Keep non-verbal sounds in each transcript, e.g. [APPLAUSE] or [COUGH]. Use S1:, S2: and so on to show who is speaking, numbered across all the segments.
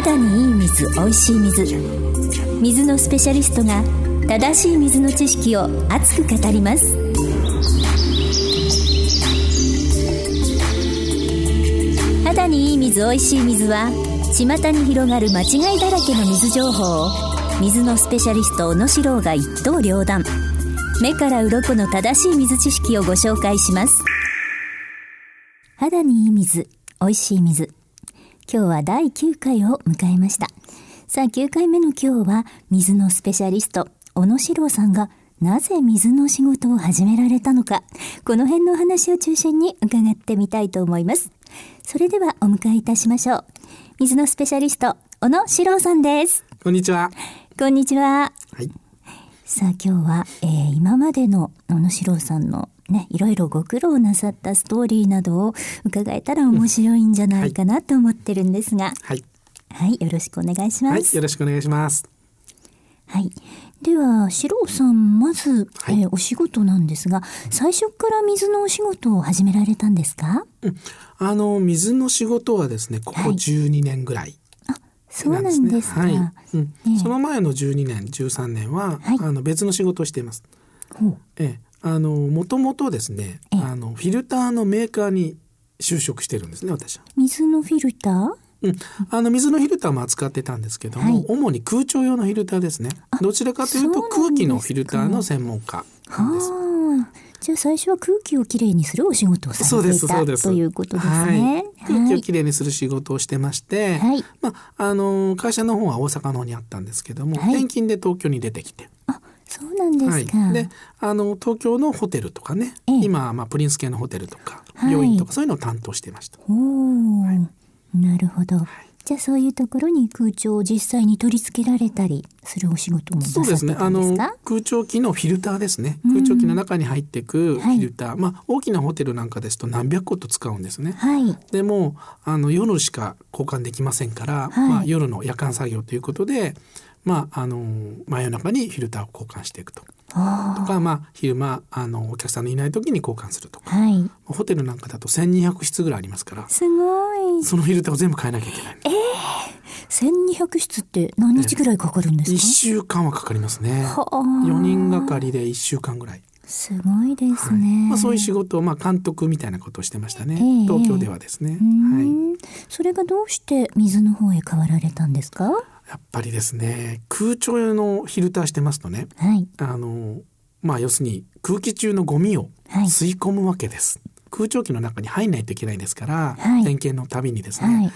S1: 肌にいい水おいしい水。水のスペシャリストが正しい水の知識を熱く語ります。肌にいい水おいしい水は巷に広がる間違いだらけの水情報を水のスペシャリスト小野史郎が一刀両断。目から鱗の正しい水知識をご紹介します。肌にいい水おいしい水。今日は第9回を迎えました。さあ9回目の今日は水のスペシャリスト小野史郎さんがなぜ水の仕事を始められたのかこの辺のお話を中心に伺ってみたいと思います。それではお迎えいたしましょう。水のスペシャリスト小野史郎さんです。
S2: こんにちは。
S1: こんにちは。
S2: はい。
S1: さあ今日は、えー、今までの小野史郎さんのね、いろいろご苦労なさったストーリーなどを伺えたら面白いんじゃないかなと思ってるんですが、
S2: はい、
S1: はい、よろしくお願いします。
S2: はい、よろしくお願いします。
S1: はい。では、四郎さん、まず、
S2: はい。
S1: えーお仕事なんですが、最初から水のお仕事を始められたんですか？
S2: あの水の仕事はですね、ここ
S1: はい。
S2: 12年ぐらい
S1: そう
S2: な
S1: なんんですか。
S2: はい、うん。
S1: ええ。
S2: その前の12年、13年は、
S1: はい。
S2: あの別の仕事をしています。
S1: ほう。
S2: ええ、あのもともとですね、
S1: ええ。
S2: あのフィルターのメーカーに就職してるんですね、私は。
S1: 水のフィルター？
S2: うん、あの水のフィルターも扱ってたんですけども、
S1: はい。
S2: 主に空調用のフィルターですね。どちらかというと空気のフィルターの専門家なんです。
S1: はあ。じゃあ最初は空気をきれいにするお仕事をされていたということです
S2: はい。
S1: ね。
S2: 空気をきれいにする仕事をしてまして、
S1: はい。
S2: まああの会社の方は大阪の方にあったんですけども、
S1: はい。
S2: 転勤で東京に出てきて、
S1: あ、そうなんですか。
S2: はい、であの東京のホテルとかね、
S1: ええ
S2: 今まあプリンス系のホテルとか
S1: はい
S2: 病院とかそういうのを担当してました。
S1: おお、なるほど。じゃあそういうところに空調を実際に取り付けられたりするお仕事も
S2: そうですね。あの。空調機のフィルターですね。
S1: うん
S2: 空調機の中に入っていくフ
S1: はい
S2: ィルター、まあ大きなホテルなんかですと何百個と使うんですね。
S1: はい。
S2: でもあの夜しか交換できませんから、
S1: はい
S2: まあ、夜の夜間作業ということで、まあ、あの真夜中にフィルターを交換していくと。
S1: あ
S2: とか、まあ、昼間あのお客さんのいない時に交換するとか。
S1: あ、はい。
S2: ホテルなんかだと1200室ぐらいありますから。
S1: すごい。
S2: そのフィルターを全部変えなきゃいけない。
S1: 千二百室って何日ぐらいかかるんです
S2: 1
S1: か。
S2: 週間はかかりますね。
S1: はあ。
S2: 4人がかりで1週間ぐらい、
S1: すごいです
S2: はい。
S1: ね。
S2: まあ、そういう仕事を、まあ、監督みたいなことをしてましたね、
S1: ええ。
S2: 東京ではですね、はい、
S1: んそれがどうして水の方へ変わられたんですか？
S2: やっぱりですね空調用のフィルターしてますとね
S1: はい。
S2: あのまあ要するに空気中のゴミを
S1: はい
S2: 吸い込むわけです、空調機の中に入んないといけないですから、
S1: はい
S2: 点検のたびにですね、
S1: はい。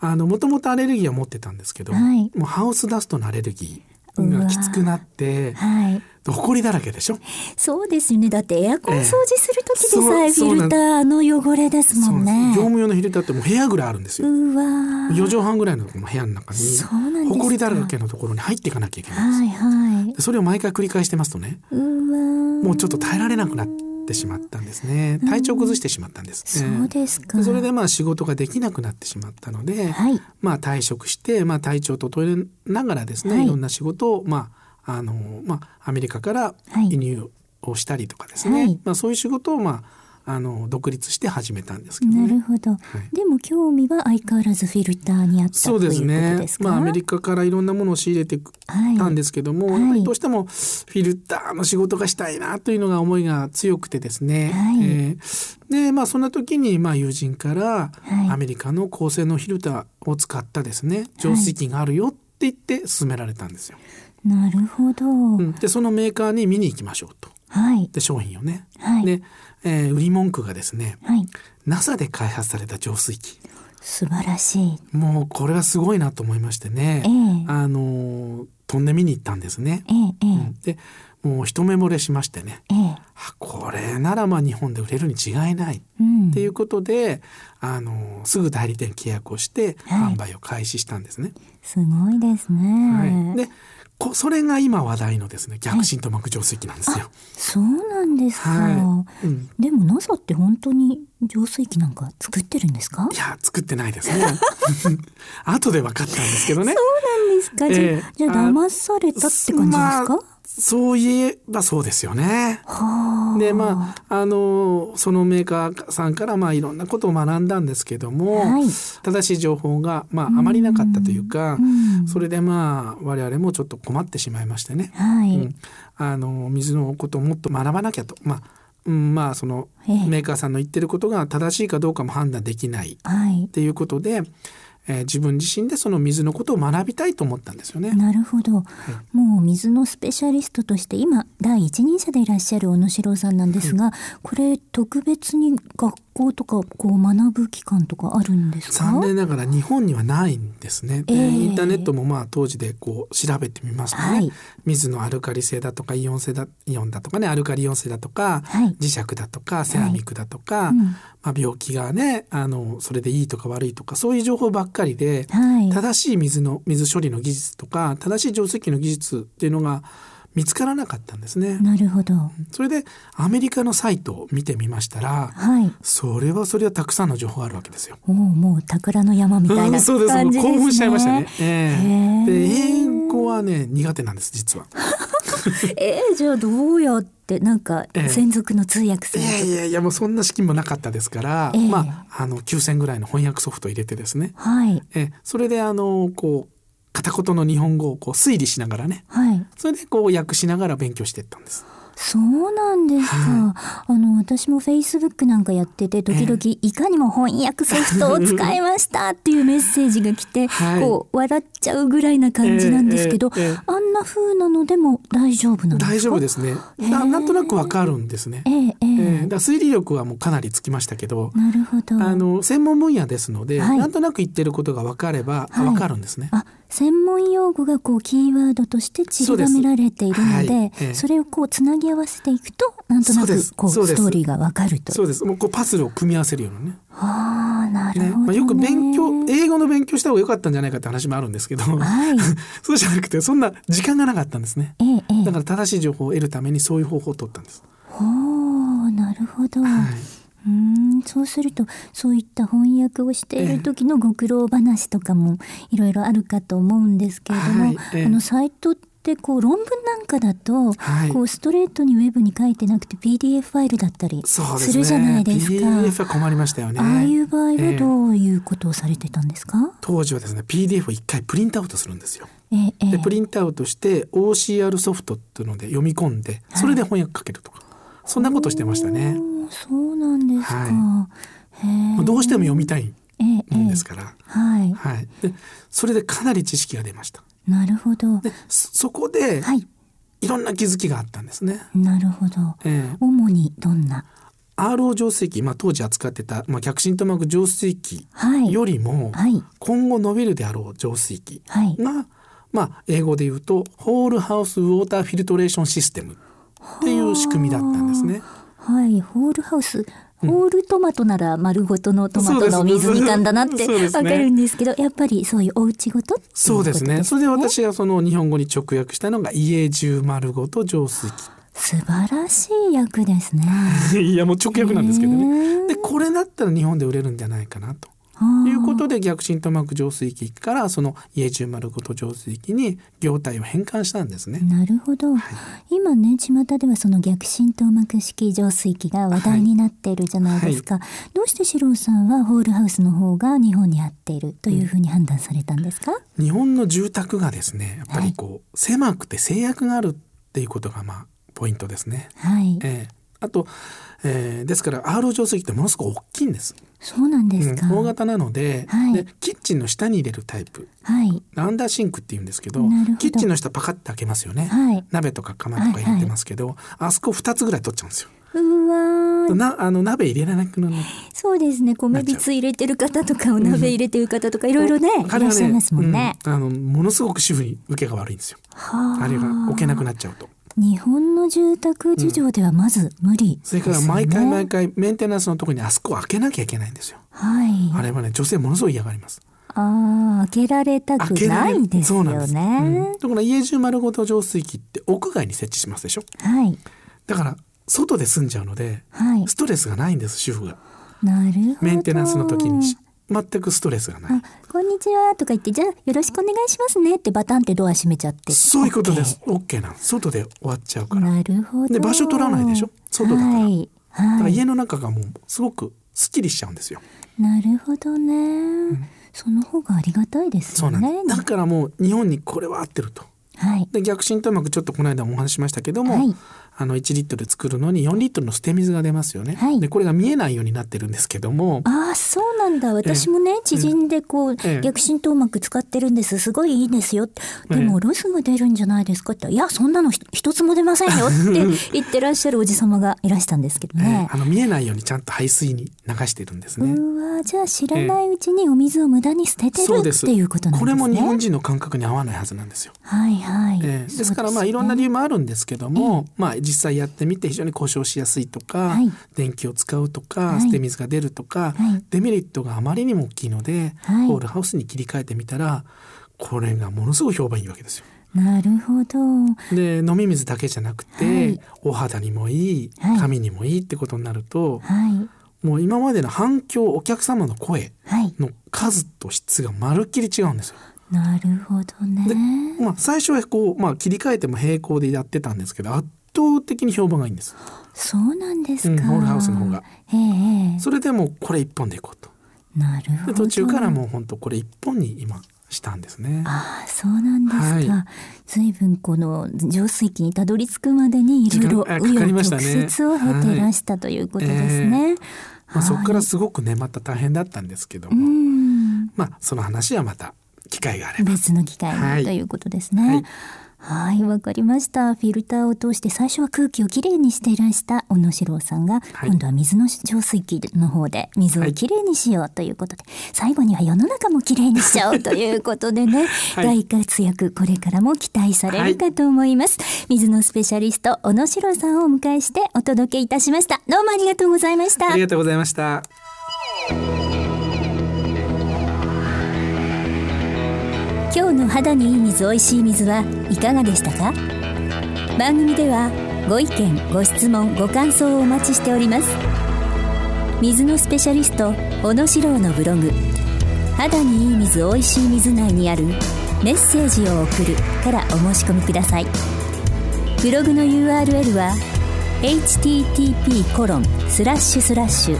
S2: あのもともとアレルギーは持ってたんですけど、
S1: はい
S2: もうハウスダストのアレルギーがきつくなって
S1: はい。
S2: 埃だらけでしょ？
S1: そうですよね。だってエアコン掃除する時でさえフィルターの汚れですもんね。
S2: 業務用のフィルターってもう部屋ぐらいあるんですよ。
S1: うわー。
S2: 4畳半ぐらいの部屋の中に。埃だらけのところに入っていかなきゃいけないんです、
S1: はいはい。
S2: でそれを毎回繰り返してますとね
S1: うわー。
S2: もうちょっと耐えられなくなってしまったんですね。体調崩してしまったんです、
S1: そうですか。
S2: でそれでまあ仕事ができなくなってしまったので、
S1: はい。
S2: まあ退職して、まあ、体調を整えながらですね、
S1: はい。
S2: い、ろんな仕事を、まああのまあ、アメリカから
S1: はい。
S2: 輸入をしたりとかですね、
S1: はい。
S2: まあ、そういう仕事を、まあ、あの独立して始めたんですけどね。
S1: なるほど。でも興味は相変わらずフィルターにあった
S2: そうですね
S1: ですか。
S2: まあ、アメリカからいろんでものを仕入れて
S1: はい。
S2: たんですけども、
S1: はい。
S2: やっぱりどうしてもフィルターの仕事がしたいなというのが思いが強くてですね、
S1: はい。
S2: えーでまあそんな時にまあ友人から
S1: はい。
S2: アメリカの高性能フィルターを使ったですね浄水器があるよって言って勧められたんですよ。
S1: なるほど。
S2: うんでそのメーカーに見に行きましょうと。
S1: はい。
S2: で商品をね。
S1: はい。
S2: で、えー売り文句がですね
S1: はい。
S2: NASA で開発された浄水器。
S1: 素晴らしい。
S2: もうこれはすごいなと思いましてね、
S1: ええ
S2: あのー飛んで見に行ったんですね。
S1: えええ
S2: うんでもう一目惚れしましてね
S1: えええ。
S2: あこれならまあ日本で売れるに違いないっ
S1: うん。
S2: ていうことで、あのーすぐ代理店契約をして
S1: はい
S2: 販売を開始したんですね。
S1: すごいですね。
S2: はい、でこそれが今話題のですね逆浸透膜浄水器なんですよ。
S1: そうなんですか。
S2: はいうん
S1: でも NASA って本当に浄水器なんか作ってるんですか？
S2: いや作ってないですね。[LAUGHS] 後で分かったんですけどね。[LAUGHS]
S1: そうなんですか。じゃあ
S2: ええ
S1: じゃあ騙されたって感じですか？
S2: まあそういえばそうですよね。
S1: はあ。
S2: でまああのそのメーカーさんからまあいろんなことを学んだんですけども、
S1: はい
S2: 正しい情報がまああまりなかったというか、
S1: うん
S2: それでまあ我々もちょっと困ってしまいましてね、
S1: はい。
S2: うんあの水のことをもっと学ばなきゃとまあ、うん、まあその
S1: ええ
S2: メーカーさんの言ってることが正しいかどうかも判断できない
S1: はい
S2: っ。ていうことで、えー自分自身でその水のことを学びたいと思ったんですよね。
S1: なるほど、もう水のスペシャリストとして今第一人者でいらっしゃる小野史郎さんなんですが、これ特別に学校とかこう学ぶ機関とかあるんですか？
S2: 残念ながら日本にはないんですね。で
S1: ええ。
S2: インターネットもまあ当時でこう調べてみますとね、
S1: はい。
S2: 水のアルカリ性だとかイオン性だイオンだとかねアルカリイオン性だとか、
S1: はい。
S2: 磁石だとかセラミックだとか、
S1: うん。
S2: まあ、病気がねあのそれでいいとか悪いとかそういう情報ばっかりで、
S1: はい
S2: 正しい水の水処理の技術とか正しい浄水器の技術っていうのが見つからなかったんですね。
S1: なるほど
S2: それでアメリカのサイトを見てみましたら
S1: はい
S2: それはそれはたくさんの情報があるわけですよ。
S1: おおもう宝の山みたいな
S2: うんそうです興奮しちゃいましたね。ええ
S1: へえ
S2: で英語はね苦手なんです実は。[LAUGHS]
S1: えー、じゃあどうやってなんか
S2: ええ。
S1: 専属の通訳す
S2: い
S1: ると
S2: やいやいやもうそんな資金もなかったですから、
S1: ええ。
S2: まああの9,000ぐらいの翻訳ソフトを入れてですね、
S1: はい。
S2: ええ。それであのこう片言の日本語をこう推理しながらね。
S1: はい。
S2: それでこう訳しながら勉強していったんです。
S1: そうなんですか。
S2: は
S1: あの私もフェイスブックなんかやってて時々いかにも翻訳ソフトを使いましたっていうメッセージが来て、
S2: はい
S1: こう笑っちゃうぐらいな感じなんですけど、あんな風なのでも大丈夫なんですか？
S2: 大丈夫ですね。ななんとなくわかるんですね。
S1: ええええ
S2: ええだ推理力はもうかなりつきましたけど、
S1: なるほど。
S2: あの専門分野ですので、
S1: はい
S2: なんとなく言ってることがわかれば
S1: はい
S2: わかるんですね。
S1: あ専門用語がこうキーワードとして散りばめられているので
S2: はいええ
S1: それをこうつなぎ合わせていくとなんとなくこうストーリーがわかると。
S2: そうです。もうこうパズルを組み合わせるようなね。
S1: ああなる
S2: ね、
S1: ほど、ね
S2: まあよく勉強英語の勉強した方が良かったんじゃないかって話もあるんですけど、
S1: はい [LAUGHS]
S2: そうじゃなくてそんな時間がなかったんですね。
S1: ええええ
S2: だから正しい情報を得るためにそういう方法を取ったんです。
S1: ほうなるほど。
S2: は
S1: うーんそうするとそういった翻訳をしている時のご苦労話とかもいろいろあるかと思うんですけれども、
S2: はいええ
S1: あのサイトってこう論文なんかだと、
S2: はい
S1: こうストレートにウェブに書いてなくて PDF ファイルだったり
S2: すすね。
S1: るじゃないですか。
S2: PDF は困りましたよね。
S1: ああいう場合は
S2: ええ
S1: どういうことをされてたんですか、
S2: 当時はですね PDF を一回プリントアウトするんですよ。
S1: ええええ
S2: でプリントアウトして OCR ソフトっていうので読み込んでそれで翻訳かけるとか、そんなことしてましたね。
S1: そうなんですか。
S2: は
S1: へえ
S2: どうしても読みたいもんですから。
S1: はい。
S2: はい。でそれでかなり知識が出ました。
S1: なるほど。
S2: でそそこで
S1: はい。
S2: いろんな気づきがあったんですね。
S1: なるほど。
S2: ええ
S1: 主にどんな
S2: ？RO 浄水器、まあ、当時扱ってた、まあ、逆浸透膜浄水器
S1: はい。
S2: よりも
S1: はい。
S2: 今後伸びるであろう浄水器
S1: はい。
S2: が、まあ、英語で言うとホールハウスウォーターフィルトレーションシステムっていう仕組みだったんですね。
S1: はい。ホールハウス。ホールトマトなら丸ごとのトマトの水煮缶だなってわかるんですけど、やっぱりそういうお家ごとっていうこと
S2: そうですね。それで
S1: ね
S2: 私がその日本語に直訳したのが家中丸ごと浄水
S1: 素晴らしい役ですね。
S2: 器。[LAUGHS] いやもう直訳なんですけど
S1: へ
S2: ね。
S1: ー
S2: でこれだったら日本で売れるんじゃないかなと。いうことで逆浸透膜浄水器からその家中丸ごと浄水器に業態を変換したんですね。
S1: なるほど、今ね巷ではその逆浸透膜式浄水器が話題になっているじゃないですか、どうして四郎さんはホールハウスの方が日本に合っているというふうに判断されたんですか、
S2: 日本の住宅がですねやっぱりこう、狭くて制約があるっていうことがまあポイントですね。
S1: はい、
S2: ええあと、えーですから R 浄水器ってものすごく大きいんです。
S1: そうなんですか、
S2: うん大型なので,、
S1: はい。
S2: でキッチンの下に入れるタイプ。
S1: はい。
S2: アンダーシンクって言うんですけどキッチンの下パカッて開けますよね、
S1: はい。
S2: 鍋とか釜とか入れてますけど、あそこ2つぐらい取っちゃうんですよ。
S1: うわー。
S2: なあの鍋入れられなくなる。
S1: そうですね。米びつ入れてる方とかお鍋入れてる方とかいろいろねい
S2: あれは
S1: らっしゃいますもんね、
S2: うん。あのものすごく主婦に受けが悪いんですよ。
S1: は
S2: あれが置けなくなっちゃうと。
S1: 日本の住宅事情ではまず無理
S2: それから毎回毎回メンテナンスのところにあそこを開けなきゃいけないんですよ。
S1: はい
S2: あれはね女性ものすごい嫌がります。
S1: ああ開けられたくないですよ
S2: そうなんです。
S1: ね、
S2: うんだから家中丸ごと浄水器って屋外に設置しますでしょ。
S1: はい
S2: だから外で住んじゃうので
S1: はい
S2: ストレスがないんです主婦が。
S1: なるほど
S2: メンテナンスの時にし全くストレスがない
S1: あこんにちはとか言って、じゃあよろしくお願いしますねってバタンってドア閉めちゃって。
S2: そういうことです。OK なんです外で終わっちゃう。から。
S1: なるほど。
S2: で場所取らないでしょ？外だから
S1: はい。
S2: だから
S1: はい。
S2: 家の中がもうすごくすっきりしちゃうんですよ。
S1: なるほどね、その方がありがたいです
S2: そう
S1: よね。
S2: だからもう日本にこれは合ってると。
S1: はい。
S2: で逆浸透膜ちょっとこの間もお話ししましたけども、
S1: はい
S2: あの1リットル作るのに4リットルの捨て水が出ますよね。
S1: はい
S2: でこれが見えないようになってるんですけども。
S1: ああ、そうなんだ。私もね、知人でこう、
S2: ええ
S1: 逆浸透膜使ってるんです。すごいいいですよ。でも、ロスが出るんじゃないですかって。いや、そんなのひ一つも出ませんよって [LAUGHS] 言ってらっしゃるおじ様がいらしたんですけど
S2: え
S1: ね
S2: ー。あの見えないようにちゃんと排水に流してるんですね。
S1: うわじゃあ知らないうちにお水を無駄に捨ててるっていうことなんですね。
S2: これも日本人の感覚に合わないはずなんですよ。
S1: はいはい。
S2: えーですからまあいろんな理由もあるんですけども、まあ実際やってみて非常に故障しやすいとか、
S1: はい
S2: 電気を使うとか、
S1: はい
S2: 捨て水が出るとか、
S1: はい
S2: デメリットがあまりにも大きいので、
S1: はい
S2: ホールハウスに切り替えてみたらこれがものすごい評判いいわけですよ。
S1: なるほど。
S2: で飲み水だけじゃなくて、
S1: はい
S2: お肌にもいい
S1: はい
S2: 髪にもいいってことになると、
S1: はい。
S2: もう今までの反響お客様の声
S1: はい。
S2: の数と質がまるっきり違うんですよ。
S1: なるほど
S2: で
S1: ね。
S2: まあ、最初はこう、まあ、切り替えても並行でやってたんですけど圧倒的に評判がいいんです。
S1: そうなんですか。
S2: うんホールハウスの方が。
S1: ええええ
S2: それでもうこれ一本でいこうと。
S1: なるほど。
S2: で途中からもう本当これ一本に今したんですね。
S1: ああ、そうなんですか。
S2: はい
S1: 随分この浄水器にたどり着くまでにいろいろ紆余曲折を経てらしたということですね。
S2: まあ、そこから
S1: はい
S2: すごくねまた大変だったんですけど
S1: う
S2: も、
S1: ん。
S2: まあその話はまた機会があれば。
S1: 別の機会
S2: はい
S1: にということですね。はい、わかりました。フィルターを通して最初は空気をきれいにしていらした小野史郎さんが、
S2: はい
S1: 今度は水の浄水器の方で水をきれいにしようということで、最後には世の中もきれいにしちゃおうということでね、[LAUGHS]
S2: はい
S1: 大活躍これからも期待されるかと思います。水のスペシャリスト小野史郎さんをお迎えしてお届けいたしました。どうもありがとうございました
S2: あり。がとうございました。
S1: 今日の肌にいい水おいしい水はいかがでしたか？番組ではご意見ご質問ご感想をお待ちしております。水のスペシャリスト小野史郎のブログ「肌にいい水おいしい水」内にある「メッセージを送る」からお申し込みください。ブログの URL は http コロンスラッシュスラッシュ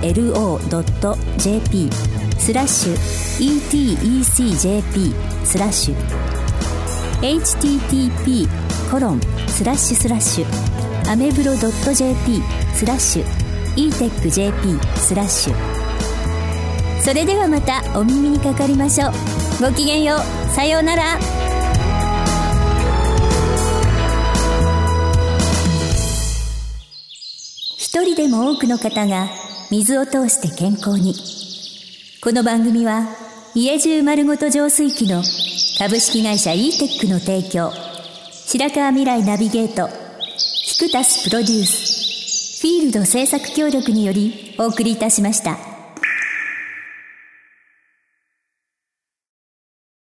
S1: ameblo.jp スラッシュ。etecjp スラッシュ http コロンスラッシュスラッシュアメブロドット .jp スラッシュ etecjp スラッシュ。それではまたお耳にかかりましょう。ごきげんよう。さようなら。一人でも多くの方が水を通して健康に。この番組は家中丸ごと浄水器の株式会社 e テックの提供白川未来ナビゲートキクタスプロデュースフィールド制作協力によりお送りいたしました。